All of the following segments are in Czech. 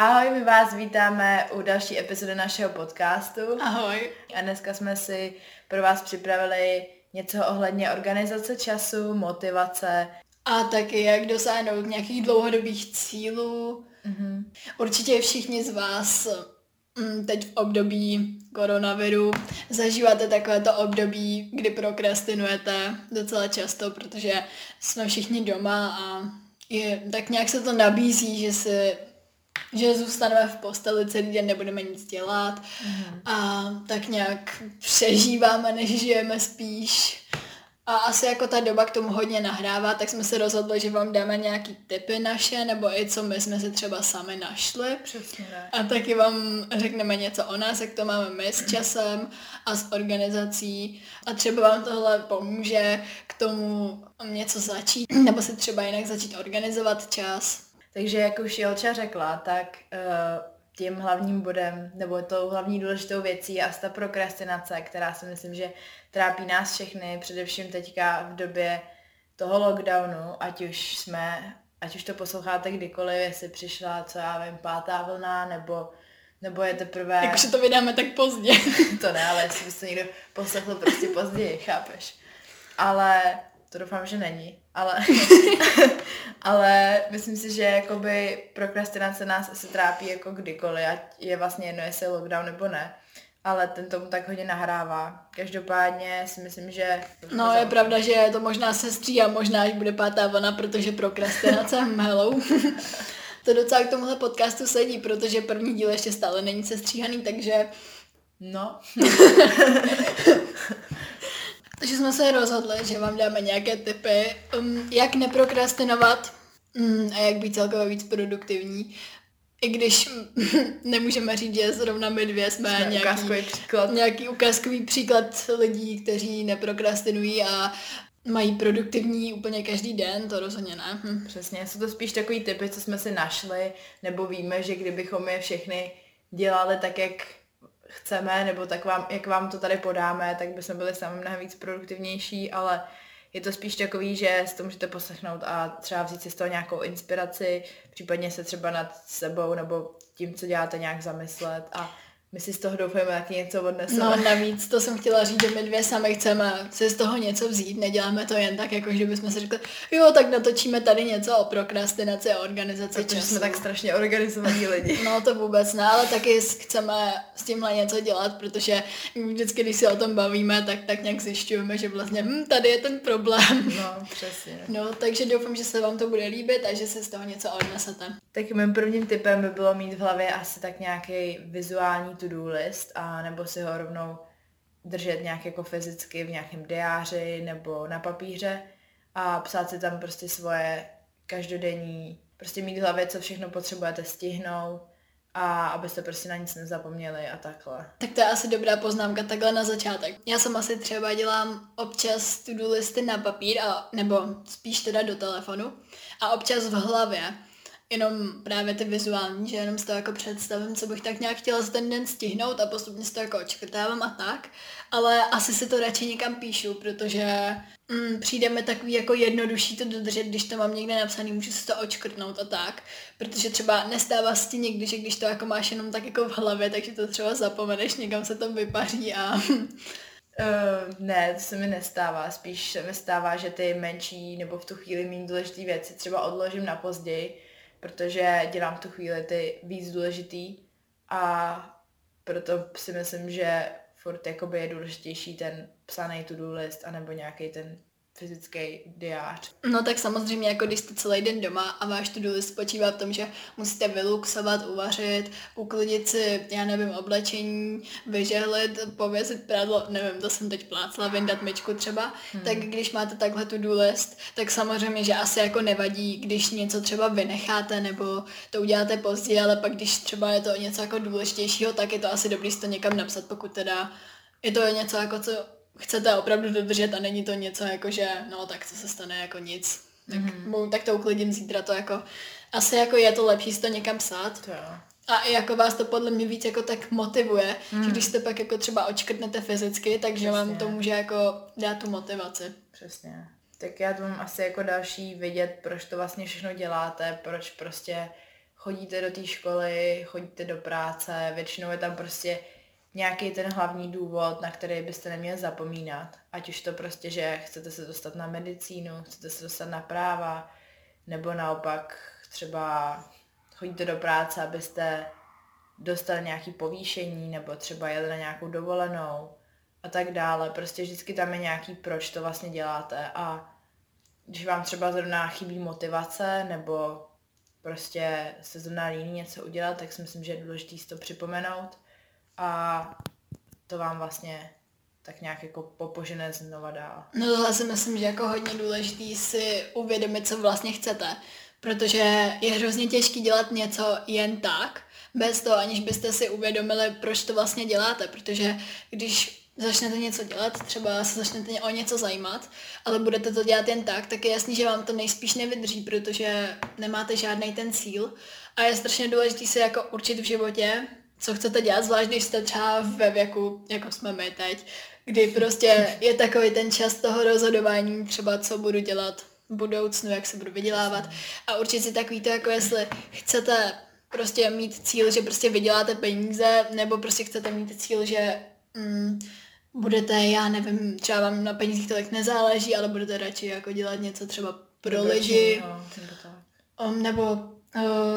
Ahoj, my vás vítáme u další epizody našeho podcastu. Ahoj. A dneska jsme si pro vás připravili něco ohledně organizace času, motivace. A taky jak dosáhnout nějakých dlouhodobých cílů. Mm-hmm. Určitě všichni z vás mm, teď v období koronaviru zažíváte takovéto období, kdy prokrastinujete docela často, protože jsme všichni doma a je, tak nějak se to nabízí, že si že zůstaneme v posteli celý den, nebudeme nic dělat mm. a tak nějak přežíváme, než žijeme spíš. A asi jako ta doba k tomu hodně nahrává, tak jsme se rozhodli, že vám dáme nějaký tipy naše, nebo i co my jsme si třeba sami našli. Přesně. A taky vám řekneme něco o nás, jak to máme my s časem a s organizací. A třeba vám tohle pomůže k tomu něco začít, nebo si třeba jinak začít organizovat čas. Takže jak už Jelča řekla, tak uh, tím hlavním bodem, nebo tou hlavní důležitou věcí je asi ta prokrastinace, která si myslím, že trápí nás všechny, především teďka v době toho lockdownu, ať už jsme, ať už to posloucháte kdykoliv, jestli přišla, co já vím, pátá vlna, nebo nebo je teprve... Jakože to vydáme tak pozdě. to ne, ale jestli bys to někdo poslechl prostě později, chápeš. Ale to doufám, že není, ale, ale myslím si, že jakoby prokrastinace nás asi trápí jako kdykoliv, ať je vlastně jedno, jestli je lockdown nebo ne, ale ten tomu tak hodně nahrává. Každopádně si myslím, že... No je pravda, že to možná se stříhá, možná až bude pátá vlna, protože prokrastinace, hello. to docela k tomuhle podcastu sedí, protože první díl ještě stále není sestříhaný, takže... No. Takže jsme se rozhodli, že vám dáme nějaké tipy, um, jak neprokrastinovat um, a jak být celkově víc produktivní. I když nemůžeme říct, že zrovna my dvě jsme, jsme nějaký, ukázkový příklad. nějaký ukázkový příklad lidí, kteří neprokrastinují a mají produktivní úplně každý den, to rozhodně ne. Hm. Přesně, jsou to spíš takový typy, co jsme si našli, nebo víme, že kdybychom je všechny dělali tak, jak chceme, nebo tak vám, jak vám to tady podáme, tak bychom byli sami mnohem víc produktivnější, ale je to spíš takový, že si to můžete poslechnout a třeba vzít si z toho nějakou inspiraci, případně se třeba nad sebou nebo tím, co děláte, nějak zamyslet a my si z toho doufáme taky něco odneseme. No navíc, to jsem chtěla říct, že my dvě sami chceme si z toho něco vzít, neděláme to jen tak, jako že bychom si řekli, jo, tak natočíme tady něco o prokrastinaci a organizaci Protože času. jsme tak strašně organizovaní lidi. No to vůbec ne, ale taky chceme s tímhle něco dělat, protože vždycky, když se o tom bavíme, tak tak nějak zjišťujeme, že vlastně hm, tady je ten problém. No, přesně. No, takže doufám, že se vám to bude líbit a že si z toho něco odnesete. Tak mým prvním typem by bylo mít v hlavě asi tak nějaký vizuální to-do list a nebo si ho rovnou držet nějak jako fyzicky v nějakém diáři nebo na papíře a psát si tam prostě svoje každodenní, prostě mít v hlavě, co všechno potřebujete stihnout a abyste prostě na nic nezapomněli a takhle. Tak to je asi dobrá poznámka takhle na začátek. Já jsem asi třeba dělám občas to-do listy na papír, a, nebo spíš teda do telefonu a občas v hlavě jenom právě ty vizuální, že jenom si to jako představím, co bych tak nějak chtěla za ten den stihnout a postupně si to jako očkrtávám a tak, ale asi si to radši někam píšu, protože mm, přijde mi takový jako jednodušší to dodržet, když to mám někde napsaný, můžu si to očkrtnout a tak, protože třeba nestává si někdy, že když to jako máš jenom tak jako v hlavě, takže to třeba zapomeneš, někam se to vypaří a Uh, ne, to se mi nestává. Spíš se mi stává, že ty menší nebo v tu chvíli méně důležité věci třeba odložím na později protože dělám v tu chvíli ty víc důležitý a proto si myslím, že furt jakoby je důležitější ten psaný to-do list anebo nějaký ten fyzický diář. No tak samozřejmě, jako když jste celý den doma a váš to-do list spočívá v tom, že musíte vyluxovat, uvařit, uklidit si, já nevím, oblečení, vyžehlit, pověsit prádlo, nevím, to jsem teď plácla, vyndat myčku třeba, hmm. tak když máte takhle to-do list, tak samozřejmě, že asi jako nevadí, když něco třeba vynecháte nebo to uděláte později, ale pak když třeba je to něco jako důležitějšího, tak je to asi dobrý si to někam napsat, pokud teda je to něco jako co chcete opravdu dodržet a není to něco jako, že no tak co se stane jako nic. Tak, mm-hmm. tak to uklidím zítra to jako, asi jako je to lepší si to někam psát. To jo. A i jako vás to podle mě víc jako tak motivuje, mm. že když jste pak jako třeba očkrtnete fyzicky, takže Přesně. vám to může jako dát tu motivaci. Přesně. Tak já to mám asi jako další vidět, proč to vlastně všechno děláte, proč prostě chodíte do té školy, chodíte do práce, většinou je tam prostě nějaký ten hlavní důvod, na který byste neměli zapomínat. Ať už to prostě, že chcete se dostat na medicínu, chcete se dostat na práva, nebo naopak třeba chodíte do práce, abyste dostali nějaký povýšení, nebo třeba jeli na nějakou dovolenou a tak dále. Prostě vždycky tam je nějaký, proč to vlastně děláte a když vám třeba zrovna chybí motivace, nebo prostě se zrovna líní něco udělat, tak si myslím, že je důležité si to připomenout a to vám vlastně tak nějak jako popožené znova dál. No tohle si myslím, že jako hodně důležitý si uvědomit, co vlastně chcete, protože je hrozně těžký dělat něco jen tak, bez toho, aniž byste si uvědomili, proč to vlastně děláte, protože když začnete něco dělat, třeba se začnete o něco zajímat, ale budete to dělat jen tak, tak je jasný, že vám to nejspíš nevydrží, protože nemáte žádný ten cíl. A je strašně důležité se jako určit v životě, co chcete dělat, zvlášť když jste třeba ve věku, jako jsme my teď, kdy prostě je takový ten čas toho rozhodování, třeba co budu dělat v budoucnu, jak se budu vydělávat. A určitě si takový to, jako jestli chcete prostě mít cíl, že prostě vyděláte peníze, nebo prostě chcete mít cíl, že mm, budete, já nevím, třeba vám na penězích tolik nezáleží, ale budete radši jako dělat něco třeba pro lidi, no, um, nebo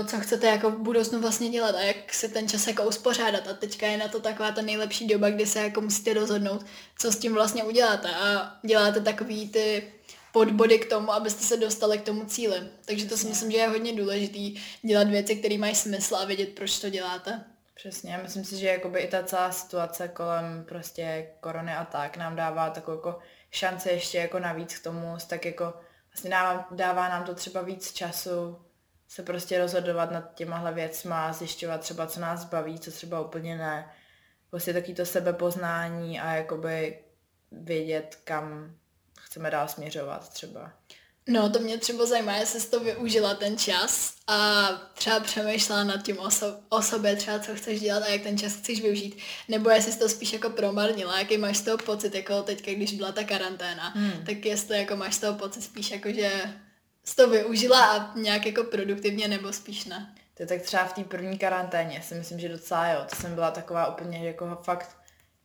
co chcete jako v budoucnu vlastně dělat a jak se ten čas jako uspořádat. A teďka je na to taková ta nejlepší doba, kdy se jako musíte rozhodnout, co s tím vlastně uděláte a děláte takový ty podbody k tomu, abyste se dostali k tomu cíli. Takže to si myslím, že je hodně důležitý dělat věci, které mají smysl a vědět, proč to děláte. Přesně, myslím si, že jakoby i ta celá situace kolem prostě korony a tak nám dává takovou jako šanci ještě jako navíc k tomu, tak jako vlastně dává, dává nám to třeba víc času se prostě rozhodovat nad těmahle věcma, zjišťovat třeba, co nás baví, co třeba úplně ne. Prostě taky to sebepoznání a jakoby vědět, kam chceme dál směřovat třeba. No, to mě třeba zajímá, jestli jsi to využila ten čas a třeba přemýšlela nad tím oso- o sobě, třeba co chceš dělat a jak ten čas chceš využít, nebo jestli jsi to spíš jako promarnila, jaký máš z toho pocit, jako teďka, když byla ta karanténa, hmm. tak jestli jako máš z toho pocit spíš jako, že jsi to využila a nějak jako produktivně, nebo spíš ne? To je tak třeba v té první karanténě si myslím, že docela jo, to jsem byla taková úplně jako fakt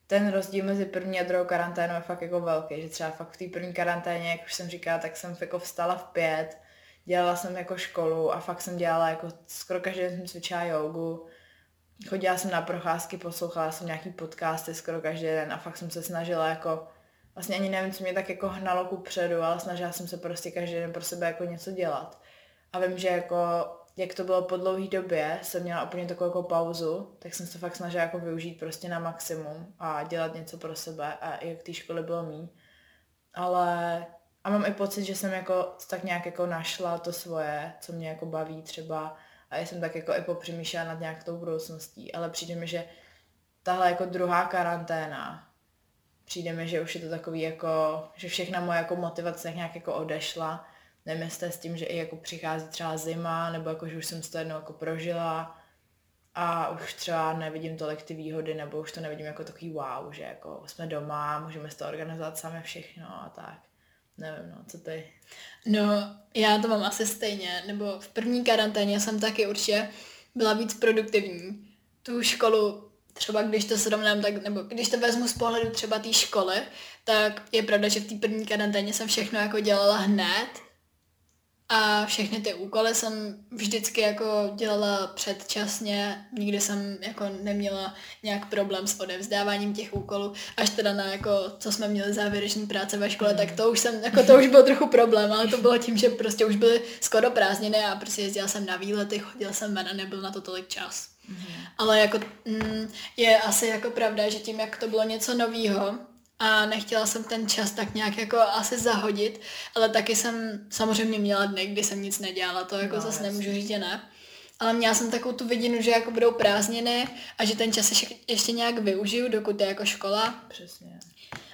ten rozdíl mezi první a druhou karanténou je fakt jako velký, že třeba fakt v té první karanténě, jak už jsem říkala, tak jsem jako vstala v pět, dělala jsem jako školu a fakt jsem dělala jako skoro každý den jsem cvičila jogu, chodila jsem na procházky, poslouchala jsem nějaký podcasty skoro každý den a fakt jsem se snažila jako, vlastně ani nevím, co mě tak jako hnalo ku předu, ale snažila jsem se prostě každý den pro sebe jako něco dělat. A vím, že jako jak to bylo po dlouhé době, jsem měla úplně takovou jako pauzu, tak jsem se fakt snažila jako využít prostě na maximum a dělat něco pro sebe a jak té školy bylo mý. Ale a mám i pocit, že jsem jako tak nějak jako našla to svoje, co mě jako baví třeba a já jsem tak jako i popřemýšlela nad nějak tou budoucností, ale přijde mi, že tahle jako druhá karanténa, přijde mi, že už je to takový jako, že všechna moje jako motivace nějak jako odešla Nevím, s tím, že i jako přichází třeba zima, nebo jako, že už jsem to jednou jako prožila a už třeba nevidím tolik ty výhody, nebo už to nevidím jako takový wow, že jako jsme doma, můžeme si to organizovat sami všechno a tak. Nevím, no, co ty? No, já to mám asi stejně, nebo v první karanténě jsem taky určitě byla víc produktivní. Tu školu třeba když to srovnám, tak, nebo když to vezmu z pohledu třeba té školy, tak je pravda, že v té první karanténě jsem všechno jako dělala hned, a všechny ty úkoly jsem vždycky jako dělala předčasně, nikdy jsem jako neměla nějak problém s odevzdáváním těch úkolů, až teda na jako, co jsme měli závěreční práce ve škole, tak to už jsem, jako to už byl trochu problém, ale to bylo tím, že prostě už byly skoro prázdniny a prostě jezdila jsem na výlety, chodila jsem ven a nebyl na to tolik čas. Mm-hmm. Ale jako mm, je asi jako pravda, že tím, jak to bylo něco novýho, a nechtěla jsem ten čas tak nějak jako asi zahodit, ale taky jsem samozřejmě měla dny, kdy jsem nic nedělala, to jako no, zase nemůžu říct, že ne. Ale měla jsem takovou tu vidinu, že jako budou prázdniny a že ten čas ještě, nějak využiju, dokud je jako škola. Přesně.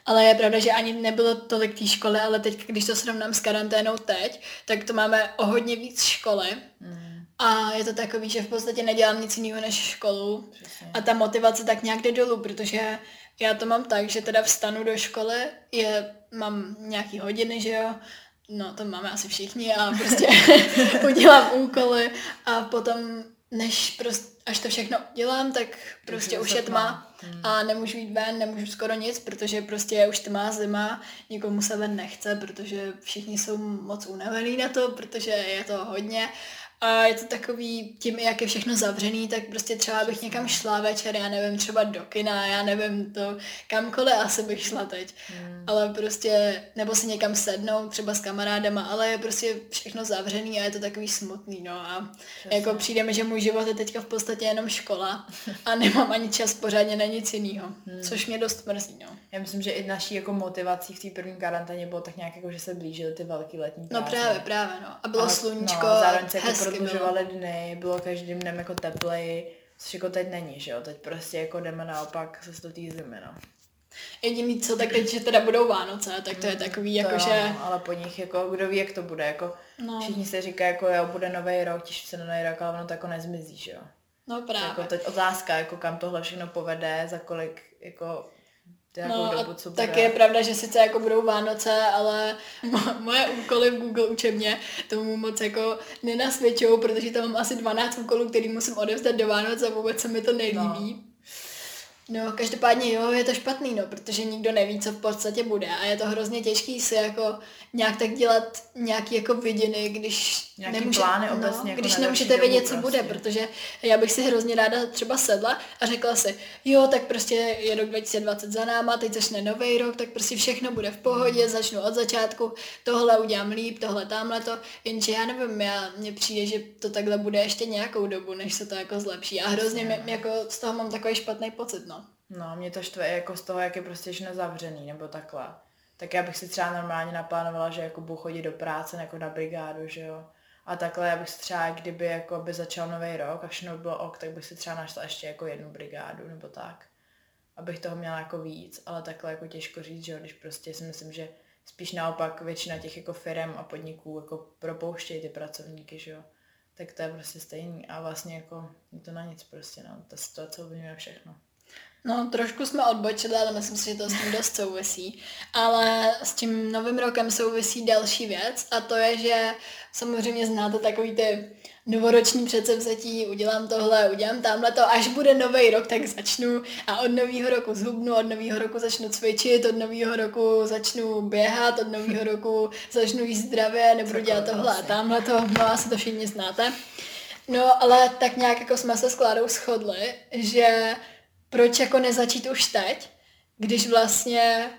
Ale je pravda, že ani nebylo tolik té školy, ale teď, když to srovnám s karanténou teď, tak to máme o hodně víc školy. Mm. A je to takový, že v podstatě nedělám nic jiného než školu. Přesně. A ta motivace tak nějak jde dolů, protože já to mám tak, že teda vstanu do školy, je, mám nějaký hodiny, že jo, no to máme asi všichni a prostě udělám úkoly a potom než prostě, až to všechno dělám, tak prostě už je tma hmm. a nemůžu jít ven, nemůžu skoro nic, protože prostě je už tma, zima, nikomu se ven nechce, protože všichni jsou moc unavený na to, protože je to hodně a je to takový, tím, jak je všechno zavřený, tak prostě třeba bych někam šla večer, já nevím, třeba do kina, já nevím, to kamkoliv asi bych šla teď. Hmm. Ale prostě, nebo si někam sednout, třeba s kamarádama, ale je prostě všechno zavřený a je to takový smutný, no a Přesně. jako přijde mi, že můj život je teďka v podstatě jenom škola a nemám ani čas pořádně na nic jiného, hmm. což mě dost mrzí, no. Já myslím, že i naší jako motivací v té první karanténě bylo tak nějak jako, že se blížily ty velké letní práce. No právě, právě, no. A bylo a, sluníčko, no, zároveň se jako prodlužovaly dny, bylo každým dnem jako teplej, což jako teď není, že jo, teď prostě jako jdeme naopak se té zimy, no. Jediný co, tak teď, že teda budou Vánoce, tak to je mm, takový, jako že... No, ale po nich, jako, kdo ví, jak to bude, jako no. všichni se říká, jako jo, bude nový rok, těší se na nový rok, ale ono to jako nezmizí, že jo. No právě. Jako teď otázka, jako kam tohle všechno povede, za kolik, jako no, dobu, co tak je pravda, že sice jako budou Vánoce, ale mo- moje úkoly v Google učebně tomu moc jako nenasvědčují, protože tam mám asi 12 úkolů, který musím odevzdat do Vánoc a vůbec se mi to nelíbí. No. No, každopádně jo, je to špatný, no, protože nikdo neví, co v podstatě bude a je to hrozně těžký si jako nějak tak dělat nějaký jako vidiny, když nějaký nemůže, plány no, obecně, jako když nemůžete vědět, co prostě. bude, protože já bych si hrozně ráda třeba sedla a řekla si, jo, tak prostě je rok 2020 za náma, teď začne nový rok, tak prostě všechno bude v pohodě, hmm. začnu od začátku, tohle udělám líp, tohle tamhle to, jenže já nevím, já, mně přijde, že to takhle bude ještě nějakou dobu, než se to jako zlepší a hrozně mě, jako z toho mám takový špatný pocit, no. No, mě to štve jako z toho, jak je prostě všechno zavřený, nebo takhle. Tak já bych si třeba normálně naplánovala, že jako budu chodit do práce jako na brigádu, že jo. A takhle já bych si třeba, kdyby jako by začal nový rok a všechno by bylo ok, tak bych si třeba našla ještě jako jednu brigádu nebo tak. Abych toho měla jako víc, ale takhle jako těžko říct, že jo, když prostě si myslím, že spíš naopak většina těch jako firm a podniků jako propouštějí ty pracovníky, že jo. Tak to je prostě stejný a vlastně jako je to na nic prostě, no. Ta situace ovlivňuje všechno. No, trošku jsme odbočili, ale myslím si, že to s tím dost souvisí. Ale s tím novým rokem souvisí další věc a to je, že samozřejmě znáte takový ty novoroční předsevzetí, udělám tohle, udělám tamhle to, až bude nový rok, tak začnu a od nového roku zhubnu, od nového roku začnu cvičit, od nového roku začnu běhat, od nového roku začnu jíst zdravě, nebudu dělat tohle a tamhle to, no asi to všichni znáte. No, ale tak nějak jako jsme se s Klárou shodli, že proč jako nezačít už teď, když vlastně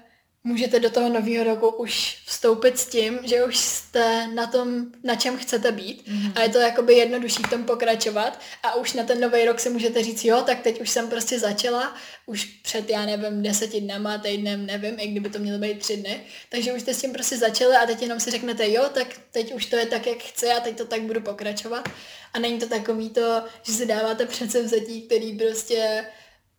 můžete do toho nového roku už vstoupit s tím, že už jste na tom, na čem chcete být? Mm-hmm. a je to jakoby jednodušší v tom pokračovat. A už na ten nový rok si můžete říct, jo, tak teď už jsem prostě začala, už před, já nevím, deseti dnama, týdnem, nevím, i kdyby to mělo být tři dny, takže už jste s tím prostě začali a teď jenom si řeknete, jo, tak teď už to je tak, jak chci a teď to tak budu pokračovat. A není to takový to, že si dáváte předsevzetí, který prostě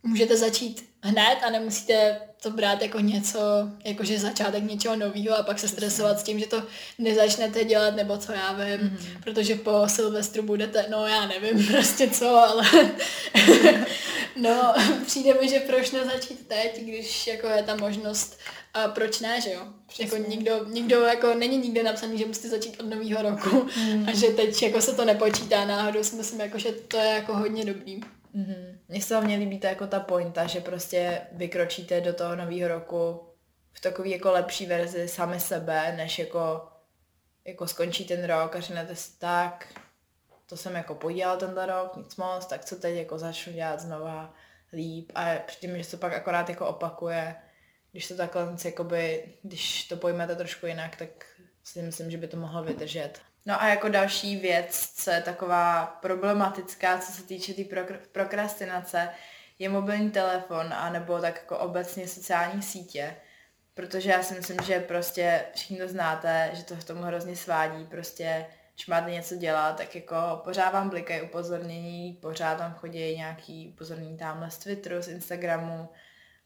můžete začít hned a nemusíte to brát jako něco, jakože začátek něčeho nového a pak se stresovat s tím, že to nezačnete dělat nebo co já vím, mm-hmm. protože po Silvestru budete, no já nevím prostě co, ale no přijde mi, že proč nezačít teď, když jako je ta možnost a proč ne, že jo? Jako nikdo, nikdo jako není nikde napsaný, že musíte začít od nového roku mm. a že teď jako se to nepočítá náhodou, si myslím, jako, že to je jako hodně dobrý. Mm-hmm. Mně se hlavně líbí ta, jako ta pointa, že prostě vykročíte do toho nového roku v takové jako lepší verzi sami sebe, než jako, jako skončí ten rok a řeknete si tak, to jsem jako podělal tenhle rok, nic moc, tak co teď jako začnu dělat znova líp a přijde že se pak akorát jako opakuje, když to takhle, jakoby, když to pojmete trošku jinak, tak si myslím, že by to mohlo vydržet. No a jako další věc, co je taková problematická, co se týče té tý prokr- prokrastinace, je mobilní telefon, anebo tak jako obecně sociální sítě. Protože já si myslím, že prostě všichni to znáte, že to v tomu hrozně svádí, prostě když máte něco dělat, tak jako pořád vám blikají upozornění, pořád vám chodí nějaký upozornění tamhle z Twitteru, z Instagramu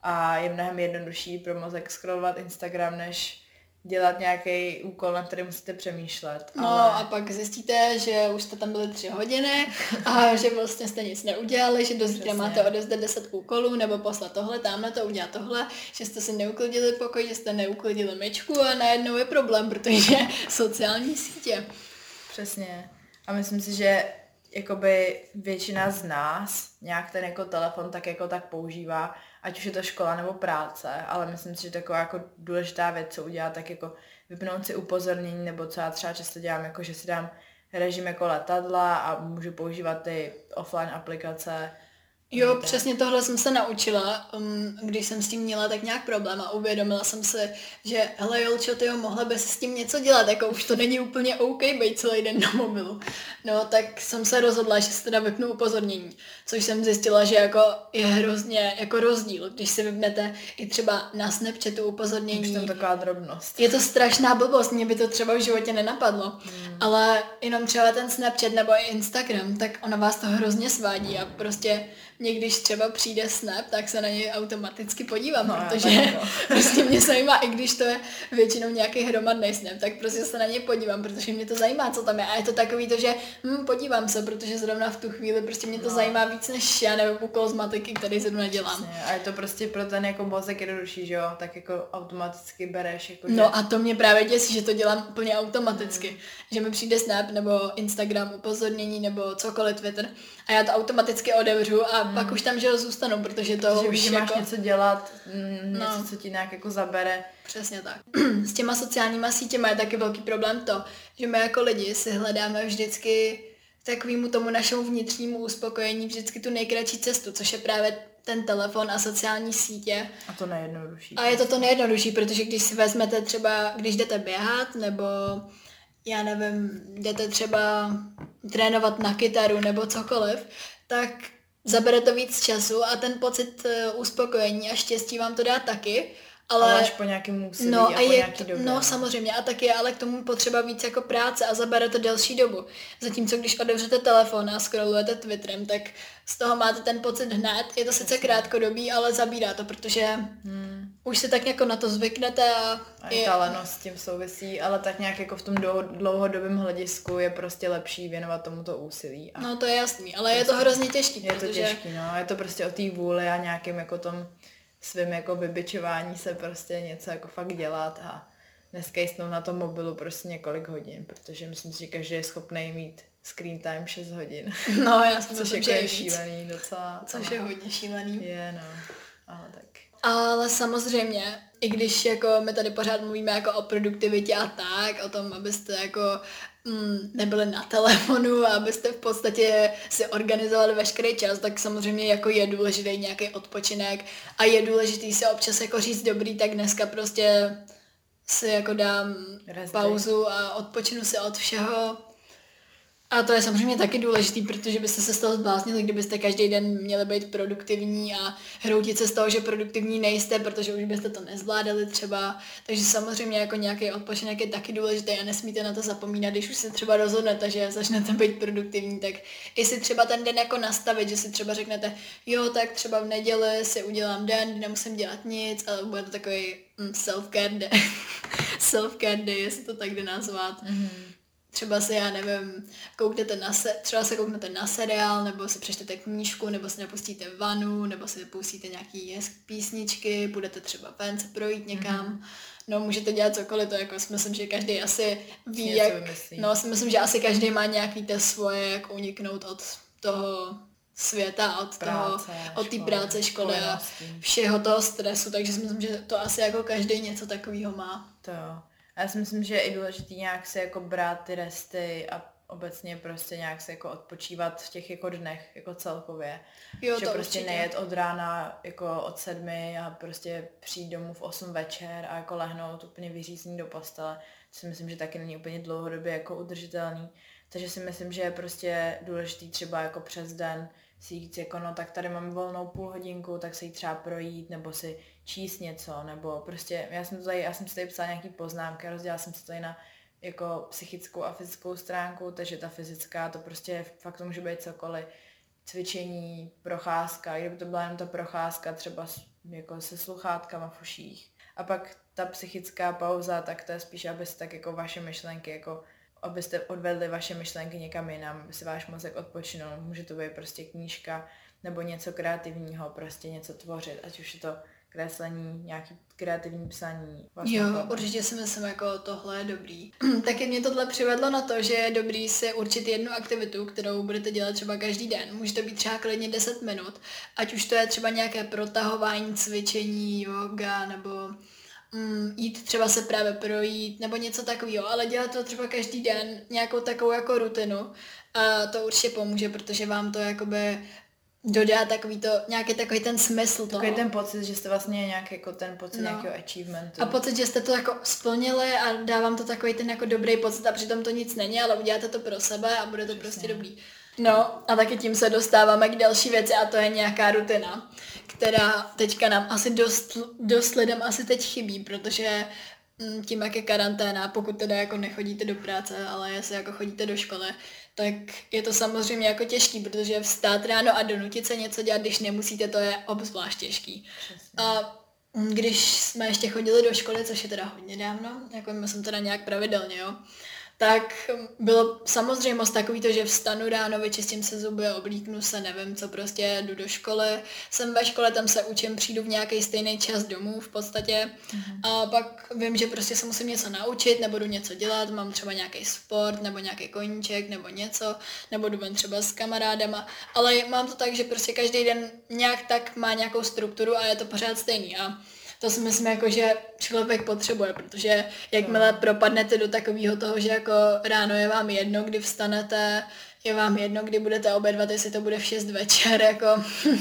a je mnohem jednodušší pro mozek scrollovat Instagram, než dělat nějaký úkol, na který musíte přemýšlet. No ale... a pak zjistíte, že už jste tam byli tři hodiny a že vlastně jste nic neudělali, že do zítra máte odezdat deset úkolů nebo poslat tohle, tamhle to udělat tohle, že jste si neuklidili pokoj, že jste neuklidili myčku a najednou je problém, protože sociální sítě. Přesně. A myslím si, že jakoby většina z nás nějak ten jako telefon tak jako tak používá, ať už je to škola nebo práce, ale myslím si, že taková jako důležitá věc, co udělat, tak jako vypnout si upozornění, nebo co já třeba často dělám, jako že si dám režim jako letadla a můžu používat ty offline aplikace, Jo, přesně tohle jsem se naučila, um, když jsem s tím měla tak nějak problém a uvědomila jsem se, že hele Jolčo, ty mohla bys s tím něco dělat, jako už to není úplně OK být celý den na mobilu. No, tak jsem se rozhodla, že se teda vypnu upozornění, což jsem zjistila, že jako je hrozně jako rozdíl, když si vypnete i třeba na Snapchatu upozornění. Už taková drobnost. Je to strašná blbost, mě by to třeba v životě nenapadlo, hmm. ale jenom třeba ten Snapchat nebo Instagram, tak ona vás to hrozně svádí a prostě mě když třeba přijde snap, tak se na něj automaticky podívám, no, protože no. prostě mě zajímá, i když to je většinou nějaký hromadný snap, tak prostě se na něj podívám, protože mě to zajímá, co tam je. A je to takový to, že hm, podívám se, protože zrovna v tu chvíli prostě mě to no. zajímá víc než já nebo úkol z matiky, který zrovna dělám. A je to prostě pro ten jako mozek jednodušší, že jo? Tak jako automaticky bereš. Jako, že... No a to mě právě děsí, že to dělám úplně automaticky. Hmm. Že mi přijde snap nebo Instagram upozornění nebo cokoliv Twitter a já to automaticky odevřu a pak už tam, že zůstanu, protože to protože už že jako... máš něco dělat, mm, něco, no. co ti nějak jako zabere. Přesně tak. S těma sociálníma sítěma je taky velký problém to, že my jako lidi si hledáme vždycky takovému tomu našemu vnitřnímu uspokojení vždycky tu nejkratší cestu, což je právě ten telefon a sociální sítě. A to nejjednodušší. A je to to nejjednodušší, protože když si vezmete třeba, když jdete běhat, nebo já nevím, jdete třeba trénovat na kytaru nebo cokoliv, tak zabere to víc času a ten pocit eh, uspokojení a štěstí vám to dá taky, ale, ale až po nějakém úsilí no, a, a po je, nějaký době. No samozřejmě a taky je ale k tomu potřeba víc jako práce a zabere to delší dobu. Zatímco když otevřete telefon a scrollujete Twitterem, tak z toho máte ten pocit hned. Je to sice krátkodobý, ale zabírá to, protože hmm. už se tak jako na to zvyknete a... A je... ta lenost s tím souvisí, ale tak nějak jako v tom dlouhodobém hledisku je prostě lepší věnovat tomuto úsilí. A... No to je jasný, ale je to hrozně těžký, Je protože... to těžký, no. Je to prostě o té vůli a nějakým jako tom svým jako vybičování se prostě něco jako fakt dělat a neskejstnout na tom mobilu prostě několik hodin, protože myslím si, že každý je schopný mít screen time 6 hodin. No, já jsem Což jako je šílený docela. Což je hodně šílený. Je, no. Ale tak. Ale samozřejmě, i když jako my tady pořád mluvíme jako o produktivitě a tak, o tom, abyste jako mm, nebyli na telefonu a abyste v podstatě si organizovali veškerý čas, tak samozřejmě jako je důležitý nějaký odpočinek a je důležitý si občas jako říct dobrý, tak dneska prostě si jako dám Rest pauzu a odpočinu si od všeho a to je samozřejmě taky důležitý, protože byste se z toho zbláznili, kdybyste každý den měli být produktivní a hroutit se z toho, že produktivní nejste, protože už byste to nezvládali třeba. Takže samozřejmě jako nějaký odpočinek je taky důležitý a nesmíte na to zapomínat, když už se třeba rozhodnete, že začnete být produktivní, tak i si třeba ten den jako nastavit, že si třeba řeknete, jo, tak třeba v neděli si udělám den, nemusím dělat nic, ale bude to takový mm, self-care day. self-care day, jestli to tak jde nazvat. Mm-hmm třeba se, já nevím, kouknete na se, třeba se kouknete na seriál, nebo si přečtete knížku, nebo si napustíte vanu, nebo si pustíte nějaký písničky, budete třeba ven se projít někam. Mm-hmm. No, můžete dělat cokoliv, to jako si myslím, že každý asi ví, Něco jak, no, si myslím, že asi každý má nějaký te svoje, jak uniknout od toho světa, od práce, toho, od té práce, školy a všeho toho stresu, takže si myslím, že to asi jako každý něco takového má. To jo. A já si myslím, že je i důležité nějak se jako brát ty resty a obecně prostě nějak se jako odpočívat v těch jako dnech, jako celkově. Jo, že to prostě určitě. nejet od rána jako od sedmi a prostě přijít domů v 8 večer a jako lehnout úplně vyřízení do postele. To si myslím, že taky není úplně dlouhodobě jako udržitelný. Takže si myslím, že je prostě důležitý třeba jako přes den si říct jako no tak tady mám volnou půl hodinku, tak se jí třeba projít, nebo si číst něco, nebo prostě, já jsem, tady, já jsem si tady psala nějaký poznámky, rozdělala jsem se tady na jako psychickou a fyzickou stránku, takže ta fyzická, to prostě fakt to může být cokoliv, cvičení, procházka, kdyby to byla jenom ta procházka třeba jako se sluchátkama v uších. A pak ta psychická pauza, tak to je spíš, abyste tak jako vaše myšlenky jako abyste odvedli vaše myšlenky někam jinam, aby si váš mozek odpočinul. Může to být prostě knížka nebo něco kreativního, prostě něco tvořit, ať už je to kreslení, nějaký kreativní psaní. Vlastně Jo, tohle. určitě si myslím, jako tohle je dobrý. Taky mě tohle přivedlo na to, že je dobrý si určit jednu aktivitu, kterou budete dělat třeba každý den. Může to být třeba klidně 10 minut, ať už to je třeba nějaké protahování, cvičení, yoga, nebo mm, jít třeba se právě projít, nebo něco takového, ale dělat to třeba každý den, nějakou takovou jako rutinu. A to určitě pomůže, protože vám to jakoby dodá takový to, nějaký takový ten smysl toho. Takový ten pocit, že jste vlastně nějak jako ten pocit No. nějakého achievementu. A pocit, že jste to jako splnili a dávám to takový ten jako dobrý pocit a přitom to nic není, ale uděláte to pro sebe a bude to Přesně. prostě dobrý. No a taky tím se dostáváme k další věci a to je nějaká rutina, která teďka nám asi dost, dost lidem asi teď chybí, protože mm, tím, jak je karanténa, pokud teda jako nechodíte do práce, ale jestli jako chodíte do školy, tak je to samozřejmě jako těžký, protože vstát ráno a donutit se něco dělat, když nemusíte, to je obzvlášť těžký. Přesně. A mm, když jsme ještě chodili do školy, což je teda hodně dávno, jako my jsem teda nějak pravidelně, jo, tak bylo samozřejmost takový to, že vstanu ráno, vyčistím se zuby, oblíknu se, nevím co, prostě jdu do školy, jsem ve škole, tam se učím, přijdu v nějaký stejný čas domů v podstatě. A pak vím, že prostě se musím něco naučit, nebo jdu něco dělat, mám třeba nějaký sport, nebo nějaký koníček, nebo něco, nebo jdu ven třeba s kamarádama, ale mám to tak, že prostě každý den nějak tak má nějakou strukturu a je to pořád stejný. A to si myslím jako, že člověk potřebuje, protože jakmile propadnete do takového toho, že jako ráno je vám jedno, kdy vstanete, je vám jedno, kdy budete obědvat, jestli to bude v 6 večer, jako no.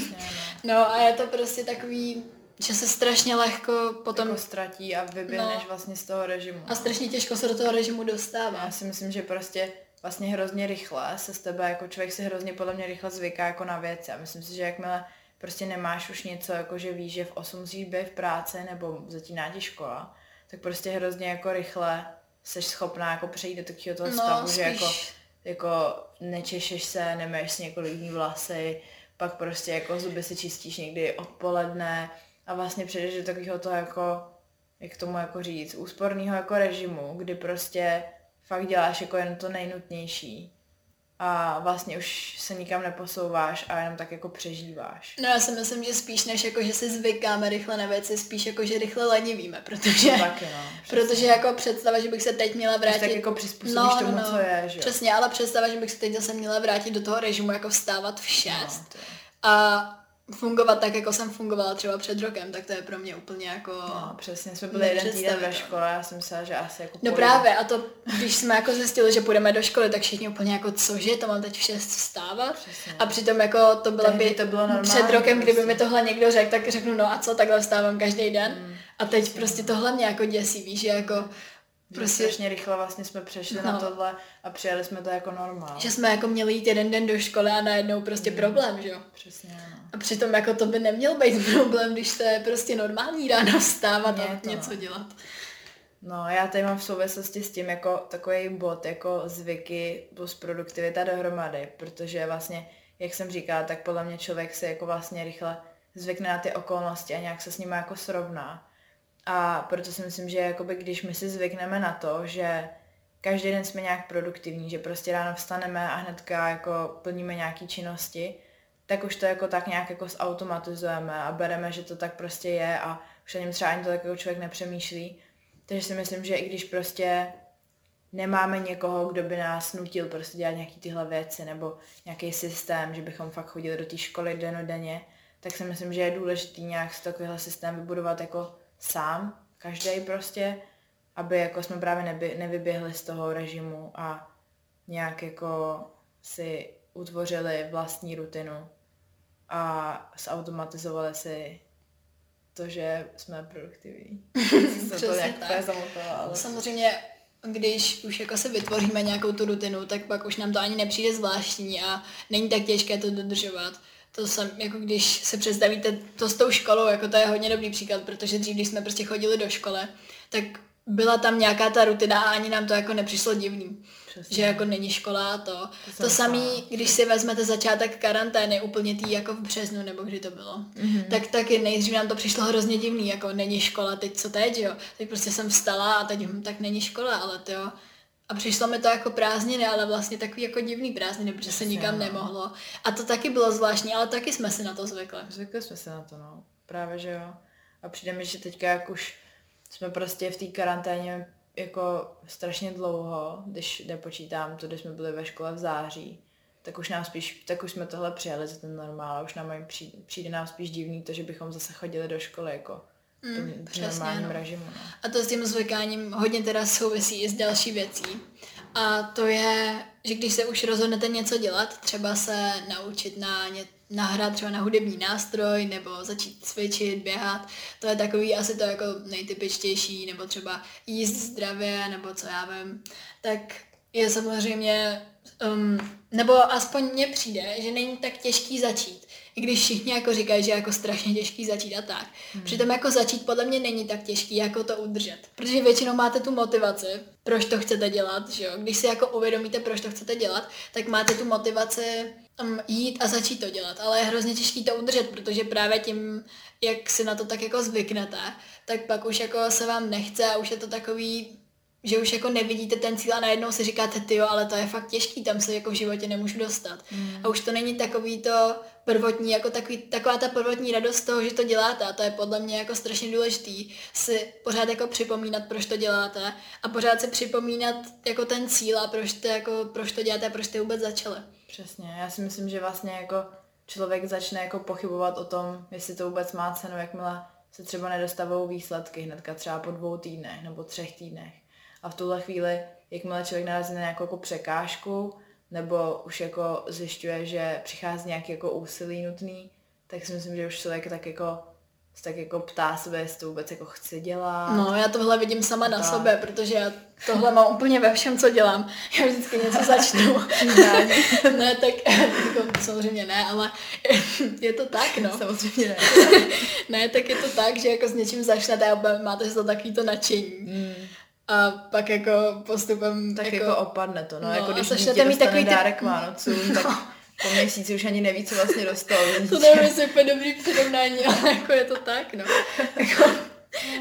no a je to prostě takový, že se strašně lehko potom Jako ztratí a vyběhneš No. vlastně z toho režimu. a strašně těžko se do toho režimu dostává. Já si myslím, že prostě vlastně hrozně rychle se z tebe, jako člověk si hrozně podle mě rychle zvyká jako na věci a myslím si, že jakmile prostě nemáš už něco, jako že víš, že v 8 musíš být v práci nebo začíná ti škola, tak prostě hrozně jako rychle jsi schopná jako přejít do takového toho No, stavu, že spíš- jako, jako nečešeš se, nemáš si několik dní vlasy, pak prostě jako zuby si čistíš někdy odpoledne a vlastně přejdeš do takového toho jako, jak tomu jako říct, úsporného jako režimu, kdy prostě fakt děláš jako jen to nejnutnější a vlastně už se nikam neposouváš a jenom tak jako přežíváš. No já si myslím, že spíš než jako, že si zvykáme rychle na věci, spíš jako, že rychle lenivíme, protože, Taky no. přesně. protože jako představa, že bych se teď měla Když vrátit... tak jako přizpůsobíš tomu, co je, že jo. Přesně, ale představa, že bych se teď zase měla vrátit do toho režimu, jako vstávat v 6 No, to a fungovat tak, jako jsem fungovala třeba před rokem, tak to je pro mě úplně jako... No, přesně, jsme byli jeden týden ve škole, já jsem myslela, že asi jako No půjdu. právě, a to, když jsme jako zjistili, že půjdeme do školy, tak všichni úplně jako, cože, to mám teď v 6 vstávat? Přesně. A přitom jako to bylo Tehdy by to bylo normální před rokem, kdyby prostě. mi tohle někdo řekl, tak řeknu, no a co, takhle vstávám každý den. Mm, a teď prostě tohle mě jako děsí, víš, že jako Prostě strašně rychle vlastně jsme přešli no. na tohle a přijali jsme to jako normál. že jsme jako měli jít jeden den do školy a najednou prostě problém, že jo. Přesně, no. A přitom jako to by neměl být problém, když to je prostě normální ráno vstávat a něco no. dělat. No, já tady mám v souvislosti s tím jako takový bod, jako zvyky plus produktivita dohromady, protože vlastně, jak jsem říkala, tak podle mě člověk se jako vlastně rychle zvykne na ty okolnosti a nějak se s nimi jako srovná. A proto si myslím, že jakoby, když my si zvykneme na to, že každý den jsme nějak produktivní, že prostě ráno vstaneme a hnedka jako plníme nějaké činnosti, tak už to jako tak nějak jako zautomatizujeme a bereme, že to tak prostě je a už o něm třeba ani to tak jako člověk nepřemýšlí. Takže si myslím, že i když prostě nemáme někoho, kdo by nás nutil prostě dělat nějaký tyhle věci nebo nějaký systém, že bychom fakt chodili do té školy denodenně, tak si myslím, že je důležitý nějak si takovýhle systém vybudovat jako sám, každý prostě, aby jako jsme právě neby, nevyběhli z toho režimu a nějak jako si utvořili vlastní rutinu a zautomatizovali si to, že jsme produktivní. Jsem to nějak tak. ale... Samozřejmě, když už jako se vytvoříme nějakou tu rutinu, tak pak už nám to ani nepřijde zvláštní a není tak těžké to dodržovat. To jsem, jako když se představíte to s tou školou, jako to je hodně dobrý příklad, protože dřív, když jsme prostě chodili do školy, tak byla tam nějaká ta rutina a ani nám to jako nepřišlo divný. Přesně. Že jako není škola a to. To, to samý, myslela. když si vezmete začátek karantény, úplně tý jako v březnu, nebo kdy to bylo, Mhm. mm-hmm. tak taky nejdřív nám to přišlo hrozně divný, jako není škola, teď co teď, jo. Teď prostě jsem vstala a teď hm, tak není škola, ale to jo. A přišlo mi to jako prázdniny, ale vlastně takový jako divný prázdniny, protože se Přesně, nikam no. nemohlo. A to taky bylo zvláštní, ale taky jsme si na to zvykli. Zvykli jsme se na to, no. Právě, že jo. A přijde mi, že teďka jak už jsme prostě v té karanténě jako strašně dlouho, když nepočítám to, když jsme byli ve škole v září, tak už nám spíš, tak už jsme tohle přijali za ten normál, už nám přijde, přijde nám spíš divný to, že bychom zase chodili do školy jako mm, normálním no. režimu. No. A to s tím zvykáním hodně teda souvisí i s další věcí. A to je, že když se už rozhodnete něco dělat, třeba se naučit na ně, nahrát třeba na hudební nástroj nebo začít cvičit, běhat, to je takový asi to jako nejtypičtější, nebo třeba jíst zdravě, nebo co já vím, tak je samozřejmě, um, nebo aspoň mně přijde, že není tak těžký začít. I když všichni jako říkají, že je jako strašně těžký začít a tak. Hmm. Přitom jako začít podle mě není tak těžký, jako to udržet. Protože většinou máte tu motivaci, proč to chcete dělat, že jo. Když si jako uvědomíte, proč to chcete dělat, tak máte tu motivaci um, jít a začít to dělat. Ale je hrozně těžký to udržet, protože právě tím, jak si na to tak jako zvyknete, tak pak už jako se vám nechce a už je to takový že už jako nevidíte ten cíl a najednou si říkáte, ty jo, ale to je fakt těžký, tam se jako v životě nemůžu dostat. Mm. A už to není takový to prvotní, jako takový, taková ta prvotní radost toho, že to děláte a to je podle mě jako strašně důležitý si pořád jako připomínat, proč to děláte a pořád si připomínat jako ten cíl a proč to, jako, proč to děláte a proč jste vůbec začali. Přesně, já si myslím, že vlastně jako člověk začne jako pochybovat o tom, jestli to vůbec má cenu, jakmile se třeba nedostavují výsledky hnedka třeba po dvou týdnech nebo třech týdnech a v tuhle chvíli, jakmile člověk narazí na nějakou jako překážku, nebo už jako zjišťuje, že přichází nějaký jako úsilí nutný, tak si myslím, že už člověk tak jako tak jako ptá sebe, jestli to vůbec jako chci dělat. No, já tohle vidím sama na tak. sobě, protože já tohle mám úplně ve všem, co dělám. Já vždycky něco začnu. ne, tak jako, samozřejmě ne, ale je to tak, no. Samozřejmě ne. ne, tak je to tak, že jako s něčím začnete a máte to takový to nadšení. Mm a pak jako postupem tak jako, jako opadne to, no, no jako když dítě mít takový dárek ty... Vánocům, no. tak po měsíci už ani neví, co vlastně dostal. to nevím, jestli úplně dobrý přirovnání, ale jako je to tak, no. Jako,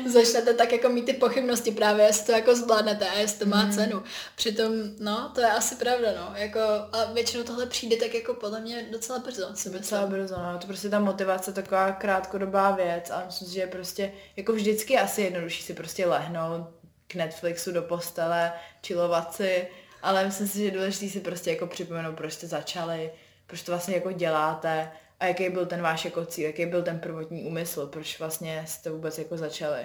začnete tak jako mít ty pochybnosti právě, jestli to jako zvládnete a jestli to má mm. cenu. Přitom, no, to je asi pravda, no. Jako, a většinou tohle přijde tak jako podle mě docela brzo. Si docela brzo, no. To prostě ta motivace taková krátkodobá věc a myslím si, že je prostě jako vždycky asi jednodušší si prostě lehnout, k Netflixu do postele, chillovat si, ale myslím si, že je důležité si prostě jako připomenout, proč jste začali, proč to vlastně jako děláte a jaký byl ten váš jako cíl, jaký byl ten prvotní úmysl, proč vlastně jste vůbec jako začali.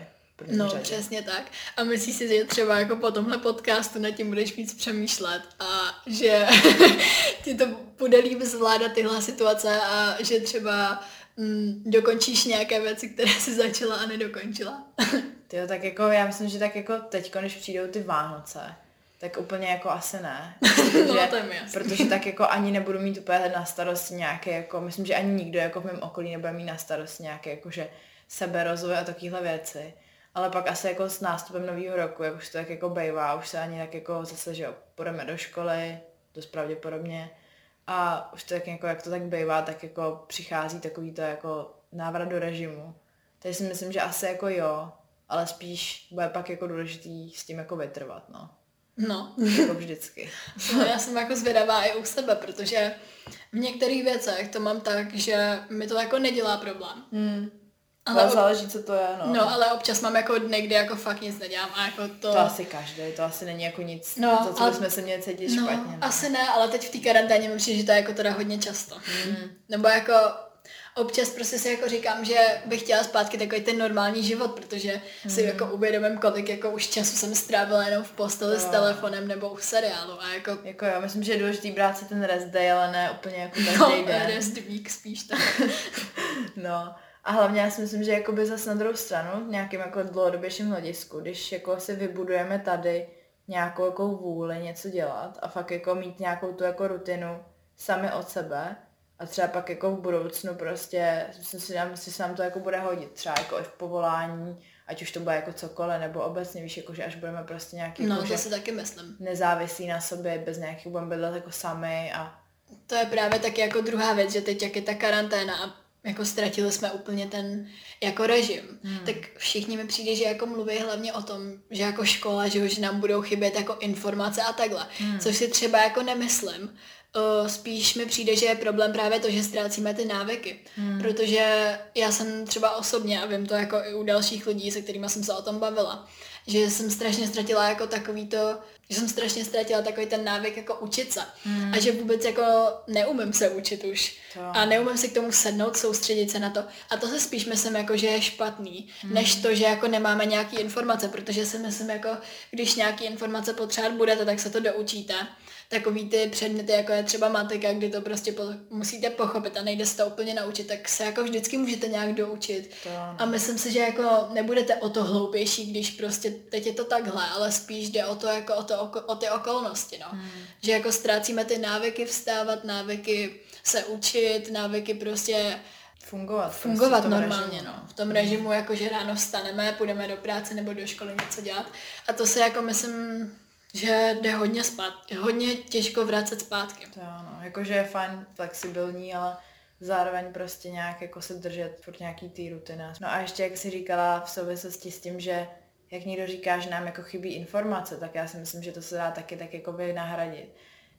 No, řadě. přesně tak. A myslíš si, že třeba jako po tomhle podcastu nad tím budeš víc přemýšlet a že ti to bude líp zvládat tyhle situace a že třeba mm, dokončíš nějaké věci, které jsi začala a nedokončila. Ty tak jako, já myslím, že tak jako teď, když přijdou ty Vánoce, tak úplně jako asi ne. Protože, no, to je mi protože tak jako ani nebudu mít úplně na starosti nějaké, jako, myslím, že ani nikdo jako v mém okolí nebude mít na starosti nějaké jako, že seberozvoj a takovéhle věci. Ale pak asi jako s nástupem nového roku, jak už to tak jako bejvá, už se ani tak jako zase, že jo, půjdeme do školy, dost pravděpodobně, a už to tak jako, jak to tak bývá, tak jako přichází takový to jako návrat do režimu. Takže si myslím, že asi jako jo, ale spíš bude pak jako důležitý s tím jako vytrvat, no. No. Jako vždycky. No, já jsem jako zvědavá i u sebe, protože v některých věcech to mám tak, že mi to jako nedělá problém. Hmm. Ale, ale záleží, co to je, no. No, ale občas mám jako dny, kdy jako fakt nic nedělám a jako to... To asi každý, to asi není jako nic, no, to, co ale... jsme se měli cítit no, špatně. No. asi ne, ale teď v té karanténě mi přijde, že to je jako teda hodně často. Mm. Nebo jako občas prostě si jako říkám, že bych chtěla zpátky takový ten normální život, protože mm. si jako uvědomím, kolik jako už času jsem strávila jenom v posteli no. s telefonem nebo u seriálu a jako... Jako jo, myslím, že je důležitý brát si ten rest day, ale ne úplně jako každý no, den. rest week spíš tak. no. A hlavně já si myslím, že jakoby zase na druhou stranu, v nějakém jako dlouhodobějším hledisku, když jako si vybudujeme tady nějakou jako vůli něco dělat a fakt jako mít nějakou tu jako rutinu sami od sebe a třeba pak jako v budoucnu prostě, myslím si, že se nám to jako bude hodit, třeba jako i v povolání, ať už to bude jako cokoliv, nebo obecně, víš, jako, že až budeme prostě nějaký, no, jako, to si taky myslím. nezávislí na sobě, bez nějakých budeme bydlet jako sami a to je právě taky jako druhá věc, že teď jak je ta karanténa a jako ztratili jsme úplně ten jako režim, hmm. tak všichni mi přijde, že jako mluví hlavně o tom, že jako škola, že už nám budou chybět jako informace a takhle, hmm. což si třeba jako nemyslím, Uh, spíš mi přijde, že je problém právě to, že ztrácíme ty návyky. Hmm. Protože já jsem třeba osobně, a vím to jako i u dalších lidí, se kterými jsem se o tom bavila, že jsem strašně ztratila jako takový to, že jsem strašně ztratila takový ten návyk jako učit se. Mm. A že vůbec jako neumím se učit už. To. A neumím si k tomu sednout, soustředit se na to. A to se spíš myslím jako, že je špatný, mm. než to, že jako nemáme nějaký informace, protože si myslím jako, když nějaký informace potřebovat budete, tak se to doučíte takový ty předměty, jako je třeba matika, kdy to prostě po, musíte pochopit a nejde se to úplně naučit, tak se jako vždycky můžete nějak doučit. To, a myslím si, že jako nebudete o to hloupější, když prostě teď je to takhle, ale spíš jde o to jako o, to, o ty okolnosti, no. Hmm. Že jako ztrácíme ty návyky vstávat, návyky se učit, návyky prostě fungovat. Prostě fungovat prostě normálně, režimu. no. V tom režimu, jako že ráno vstaneme, půjdeme do práce nebo do školy něco dělat. A to se jako myslím že jde hodně spát, hodně těžko vracet zpátky. To ano, jakože je fajn flexibilní, ale zároveň prostě nějak jako se držet furt nějaký ty rutiny. No a ještě jak si říkala v souvislosti s tím, že jak někdo říká, že nám jako chybí informace, tak já si myslím, že to se dá taky tak jako vynahradit.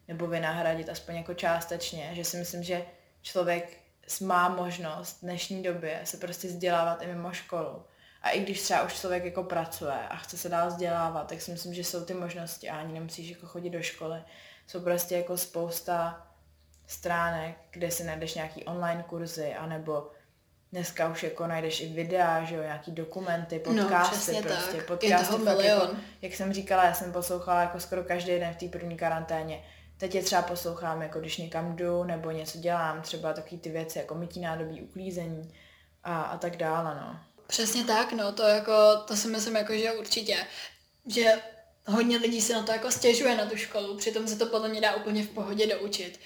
Nebo vynahradit aspoň jako částečně, že si myslím, že člověk má možnost v dnešní době se prostě vzdělávat i mimo školu a i když třeba už člověk jako pracuje a chce se dál vzdělávat, tak si myslím, že jsou ty možnosti a ani nemusíš jako chodit do školy. Jsou prostě jako spousta stránek, kde si najdeš nějaký online kurzy, anebo dneska už jako najdeš i videa, že jo, nějaký dokumenty, no, podcasty no, prostě. Tak. Podcasty fakt jako, jak jsem říkala, já jsem poslouchala jako skoro každý den v té první karanténě. Teď je třeba poslouchám, jako když někam jdu, nebo něco dělám, třeba taky ty věci, jako mytí nádobí, uklízení a, a tak dále, no. Přesně tak, no, to jako, to si myslím jako, že určitě, že hodně lidí se na to jako stěžuje na tu školu, přitom se to podle mě dá úplně v pohodě doučit.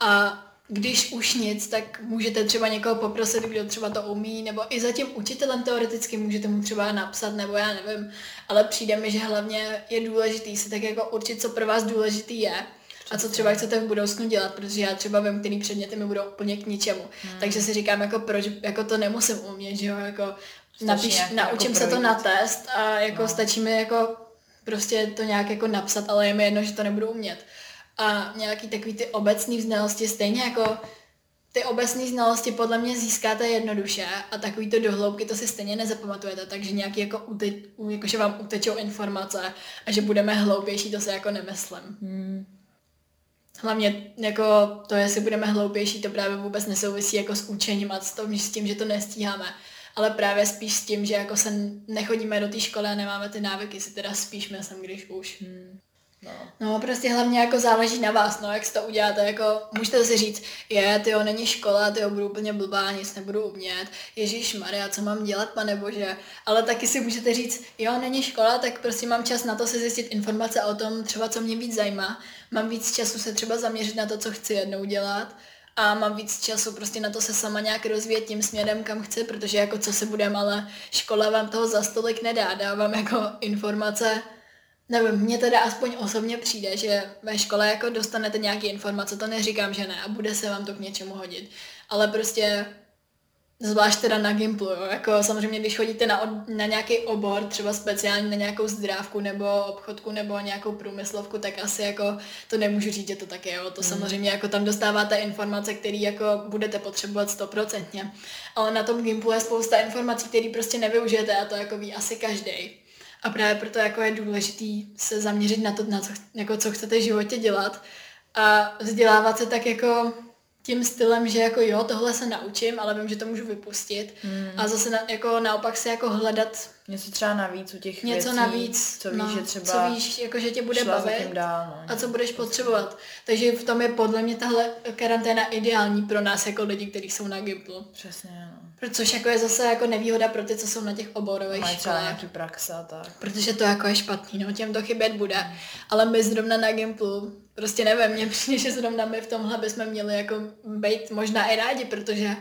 A když už nic, tak můžete třeba někoho poprosit, kdo třeba to umí, nebo i za tím učitelem teoreticky můžete mu třeba napsat, nebo já nevím, ale přijde mi, že hlavně je důležitý se tak jako určit, co pro vás důležitý je a co třeba chcete v budoucnu dělat, protože já třeba vím, který předměty mi budou úplně k ničemu. Hmm. Takže si říkám, jako proč, jako to nemusím umět, že jo, jako napíš, naučím jako se to na test a jako no. stačí mi jako prostě to nějak jako napsat, ale je mi jedno, že to nebudu umět. A nějaký takový ty obecný znalosti, stejně jako ty obecné znalosti podle mě získáte jednoduše a takový to dohloubky to si stejně nezapamatujete, takže nějaký jako, ute, jako že vám utečou informace a že budeme hloupější, to se jako nemyslím. Hmm. Hlavně jako to, jestli budeme hloupější, to právě vůbec nesouvisí jako s učením a s, tom, s tím, že to nestíháme ale právě spíš s tím, že jako se nechodíme do té školy a nemáme ty návyky, si teda spíš myslím, když už. Hmm. No. no. prostě hlavně jako záleží na vás, no, jak si to uděláte, jako můžete si říct, je, ty jo, není škola, ty jo, budu úplně blbá, nic nebudu umět, Ježíš Maria, co mám dělat, pane bože, ale taky si můžete říct, jo, není škola, tak prostě mám čas na to si zjistit informace o tom, třeba co mě víc zajímá, mám víc času se třeba zaměřit na to, co chci jednou dělat, a mám víc času prostě na to se sama nějak rozvíjet tím směrem, kam chci, protože jako co se budeme, ale škola vám toho za stolik nedá, dá vám jako informace, nevím, mně teda aspoň osobně přijde, že ve škole jako dostanete nějaké informace, to neříkám, že ne, a bude se vám to k něčemu hodit, ale prostě Zvlášť teda na Gimplu, jo. Jako samozřejmě, když chodíte na, na nějaký obor, třeba speciálně na nějakou zdrávku nebo obchodku nebo nějakou průmyslovku, tak asi jako to nemůžu říct, že to tak je, jo. To mm. samozřejmě jako tam dostáváte informace, které jako budete potřebovat stoprocentně. Ale na tom Gimplu je spousta informací, které prostě nevyužijete a to jako ví asi každý. A právě proto jako je důležitý se zaměřit na to, na co, jako co chcete v životě dělat a vzdělávat se tak jako tím stylem, že jako jo, tohle se naučím, ale vím, že to můžu vypustit. Hmm. A zase na, jako naopak se jako hledat Něco třeba navíc u těch Něco věcí, navíc, co víš, no, že třeba co víš, jako že tě bude bavit dál, no, a co budeš potřebovat. Takže v tom je podle mě tahle karanténa ideální pro nás jako lidi, kteří jsou na Gimplu. Přesně, no. Což jako je zase jako nevýhoda pro ty, co jsou na těch oborových Mají třeba nějaký praxe a tak. Protože to jako je špatný, no, těm to chybět bude. Ale my zrovna na Gimplu, prostě nevím, mě přijde, že zrovna my v tomhle bychom měli jako být možná i rádi, protože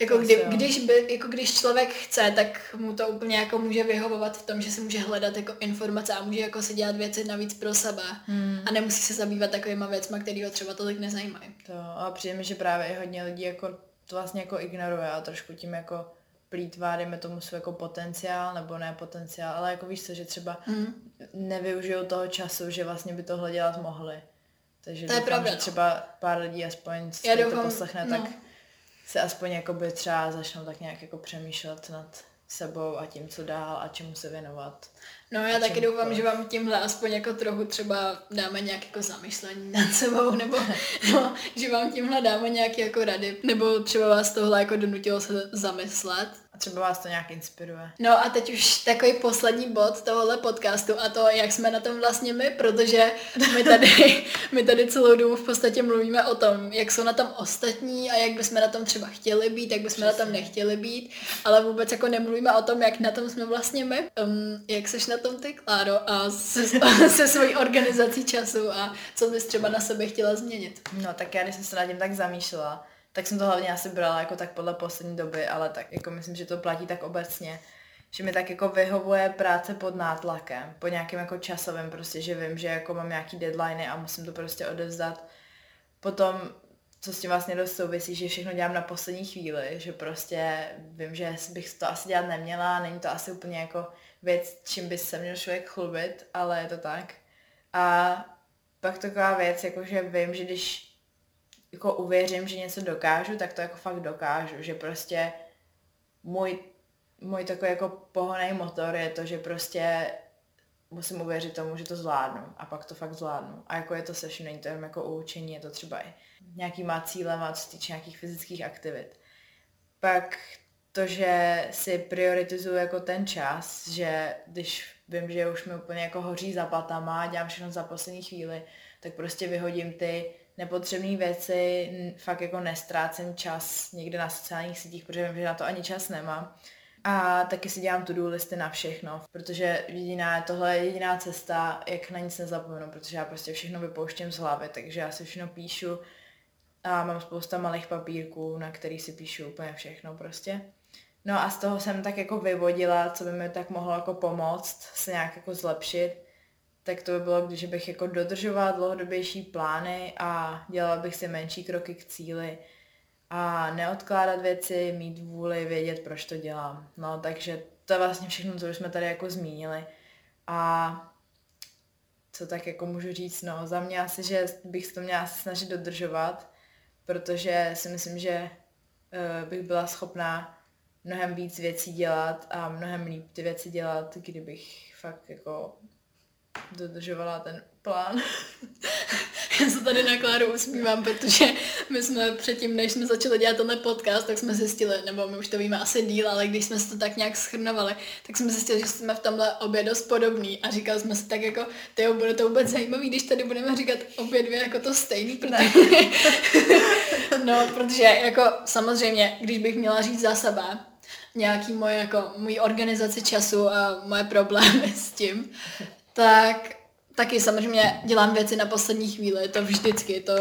jako, kdy, když, by, jako když člověk chce, tak mu to úplně jako může vyhovovat v tom, že si může hledat jako informace a může jako si dělat věci navíc pro sebe. Hmm. A nemusí se zabývat takovýma věcmi, které ho třeba tolik nezajímají. To a přijde mi, že právě i hodně lidí jako to vlastně jako ignoruje a trošku tím jako plítvá, dejme tomu svůj jako potenciál, nebo ne potenciál, ale jako víš co, že třeba mm. nevyužijou toho času, že vlastně by tohle dělat mohli. Takže To je doufám, pravda, že no. třeba pár lidí aspoň Já Já to poslechne, no. tak se aspoň jakoby třeba začnou tak nějak jako přemýšlet nad sebou a tím, co dál a čemu se věnovat. No já taky doufám, že vám tímhle aspoň jako trochu třeba dáme nějak jako zamyšlení nad sebou, nebo no, že vám tímhle dáme nějaké jako rady, nebo třeba vás tohle jako donutilo se zamyslet. Třeba vás to nějak inspiruje. No a teď už takový poslední bod tohohle podcastu a to, jak jsme na tom vlastně my, protože my tady, my tady celou dobu v podstatě mluvíme o tom, jak jsou na tom ostatní a jak bychom na tom třeba chtěli být, jak bychom na tom nechtěli být, ale vůbec jako nemluvíme o tom, jak na tom jsme vlastně my. Um, jak seš na tom ty, Kláro, a se, se svojí organizací času a co bys třeba na sebe chtěla změnit? No tak já, když jsem se nad tím tak zamýšlela, tak jsem to hlavně asi brala jako tak podle poslední doby, ale tak jako myslím, že to platí tak obecně, že mi tak jako vyhovuje práce pod nátlakem, po nějakém jako časovém prostě, že vím, že jako mám nějaký deadliny a musím to prostě odevzdat. Potom, co s tím vlastně dost souvisí, že všechno dělám na poslední chvíli, že prostě vím, že bych to asi dělat neměla, není to asi úplně jako věc, čím by se měl člověk chlubit, ale je to tak. A pak taková věc, jako že vím, že když jako uvěřím, že něco dokážu, tak to jako fakt dokážu, že prostě můj, můj takový jako pohonej motor je to, že prostě musím uvěřit tomu, že to zvládnu a pak to fakt zvládnu. A jako je to se vším, není to jenom jako učení, je to třeba i nějakýma cílema, co se týče nějakých fyzických aktivit. Pak to, že si prioritizuju jako ten čas, že když vím, že už mi úplně jako hoří za patama a dělám všechno za poslední chvíli, tak prostě vyhodím ty nepotřebné věci, fakt jako nestrácím čas někde na sociálních sítích, protože vím, že na to ani čas nemám. A taky si dělám to-do listy na všechno, protože jediná, tohle je jediná cesta, jak na nic nezapomenu, protože já prostě všechno vypouštím z hlavy, takže já si všechno píšu a mám spousta malých papírků, na který si píšu úplně všechno prostě. No a z toho jsem tak jako vyvodila, co by mi tak mohlo jako pomoct se nějak jako zlepšit, tak to by bylo, když bych jako dodržovala dlouhodobější plány a dělala bych si menší kroky k cíli a neodkládat věci, mít vůli, vědět, proč to dělám. No, takže to je vlastně všechno, co jsme tady jako zmínili. A co tak jako můžu říct, no, za mě asi, že bych to měla snažit dodržovat, protože si myslím, že uh, bych byla schopná mnohem víc věcí dělat a mnohem líp ty věci dělat, kdybych fakt jako dodržovala ten plán. Já se tady na Kláru usmívám, protože my jsme předtím, než jsme začali dělat tenhle podcast, tak jsme zjistili, nebo my už to víme asi díl, ale když jsme se to tak nějak schrnovali, tak jsme zjistili, že jsme v tomhle obě dost podobný a říkali jsme si tak jako, ty bude to vůbec zajímavý, když tady budeme říkat obě dvě jako to stejný, protože... no, protože jako samozřejmě, když bych měla říct za sebe, nějaký moje jako, můj organizaci času a moje problémy s tím, tak taky samozřejmě dělám věci na poslední chvíli, to vždycky, to,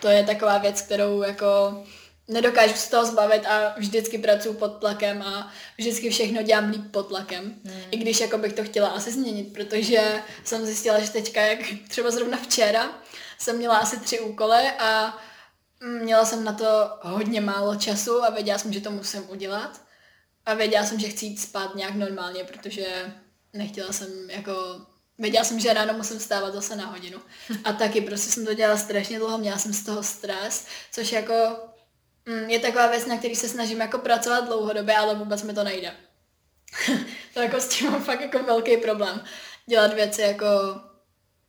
to je taková věc, kterou jako nedokážu se toho zbavit a vždycky pracuji pod tlakem a vždycky všechno dělám líp pod tlakem. Hmm. I když jako bych to chtěla asi změnit, protože jsem zjistila, že teďka, jak třeba zrovna včera, jsem měla asi tři úkoly a měla jsem na to hodně málo času a věděla jsem, že to musím udělat. A věděla jsem, že chci jít spát nějak normálně, protože nechtěla jsem jako Věděla jsem, že ráno musím vstávat zase na hodinu. A taky prostě jsem to dělala strašně dlouho, měla jsem z toho stres, což jako mm, je taková věc, na který se snažím jako pracovat dlouhodobě, ale vůbec mi to nejde. to jako s tím mám fakt jako velký problém. Dělat věci jako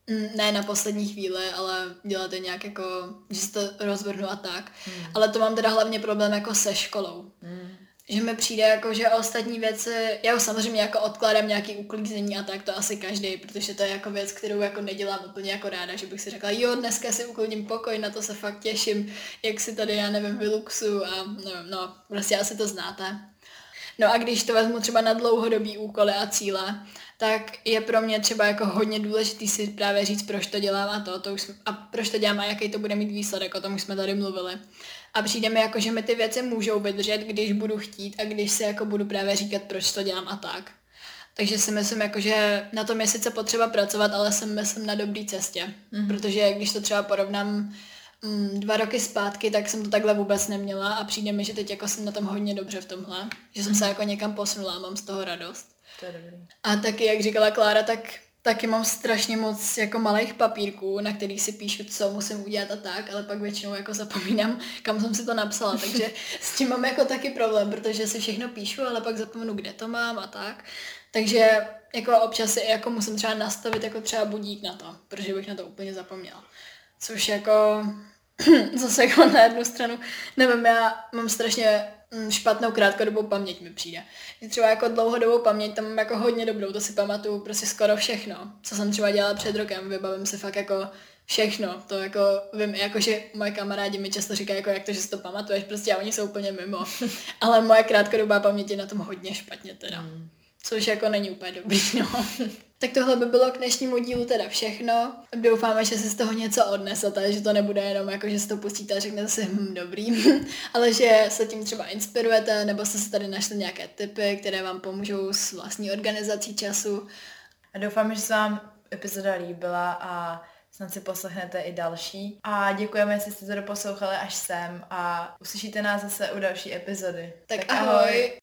mm, ne na poslední chvíli, ale dělat je nějak jako, že si to rozvrhnu a tak. Hmm. Ale to mám teda hlavně problém jako se školou. Hmm že mi přijde jako, že ostatní věci, já už samozřejmě jako odkládám nějaký uklízení a tak, to asi každý, protože to je jako věc, kterou jako nedělám úplně jako ráda, že bych si řekla, jo, dneska si uklidím pokoj, na to se fakt těším, jak si tady, já nevím, vyluxu a nevím, no, prostě asi to znáte. No a když to vezmu třeba na dlouhodobý úkoly a cíle, tak je pro mě třeba jako hodně důležitý si právě říct, proč to dělám a to, to už, a proč to dělám a jaký to bude mít výsledek, o tom už jsme tady mluvili. A přijde mi jako, že mi ty věci můžou vydržet, když budu chtít a když si jako budu právě říkat, proč to dělám a tak. Takže si myslím, jako, že na tom je sice potřeba pracovat, ale jsem, myslím, na dobré cestě. Mm-hmm. Protože když to třeba porovnám mm, dva roky zpátky, tak jsem to takhle vůbec neměla a přijde mi, že teď jako jsem na tom hodně dobře v tomhle. Že jsem se jako někam posunula a mám z toho radost. To je dobrý. A taky, jak říkala Klára, tak taky mám strašně moc jako malých papírků, na kterých si píšu, co musím udělat a tak, ale pak většinou jako zapomínám, kam jsem si to napsala, takže s tím mám jako taky problém, protože si všechno píšu, ale pak zapomenu, kde to mám a tak. Takže jako občas si jako musím třeba nastavit jako třeba budík na to, protože bych na to úplně zapomněla. Což jako zase jako na jednu stranu, nevím, já mám strašně špatnou krátkodobou paměť mi přijde. Třeba jako dlouhodobou paměť tam mám jako hodně dobrou, to si pamatuju prostě skoro všechno, co jsem třeba dělala před rokem, vybavím si fakt jako všechno, to jako vím, jako že moje kamarádi mi často říkají, jako jak to, že si to pamatuješ, prostě a oni jsou úplně mimo, ale moje krátkodobá paměť je na tom hodně špatně teda. Mm. Což jako není úplně dobrý, no. Tak tohle by bylo k dnešnímu dílu teda všechno. Doufáme, že si z toho něco odnesete, že to nebude jenom jako, že si to pustíte a řeknete si, hm, dobrý, ale že se tím třeba inspirujete, nebo jste si tady našli nějaké tipy, které vám pomůžou s vlastní organizací času. A doufáme, že se vám epizoda líbila a snad si poslechnete i další. A děkujeme, jestli jste to doposlouchali až sem a uslyšíte nás zase u další epizody. Tak, tak ahoj. ahoj.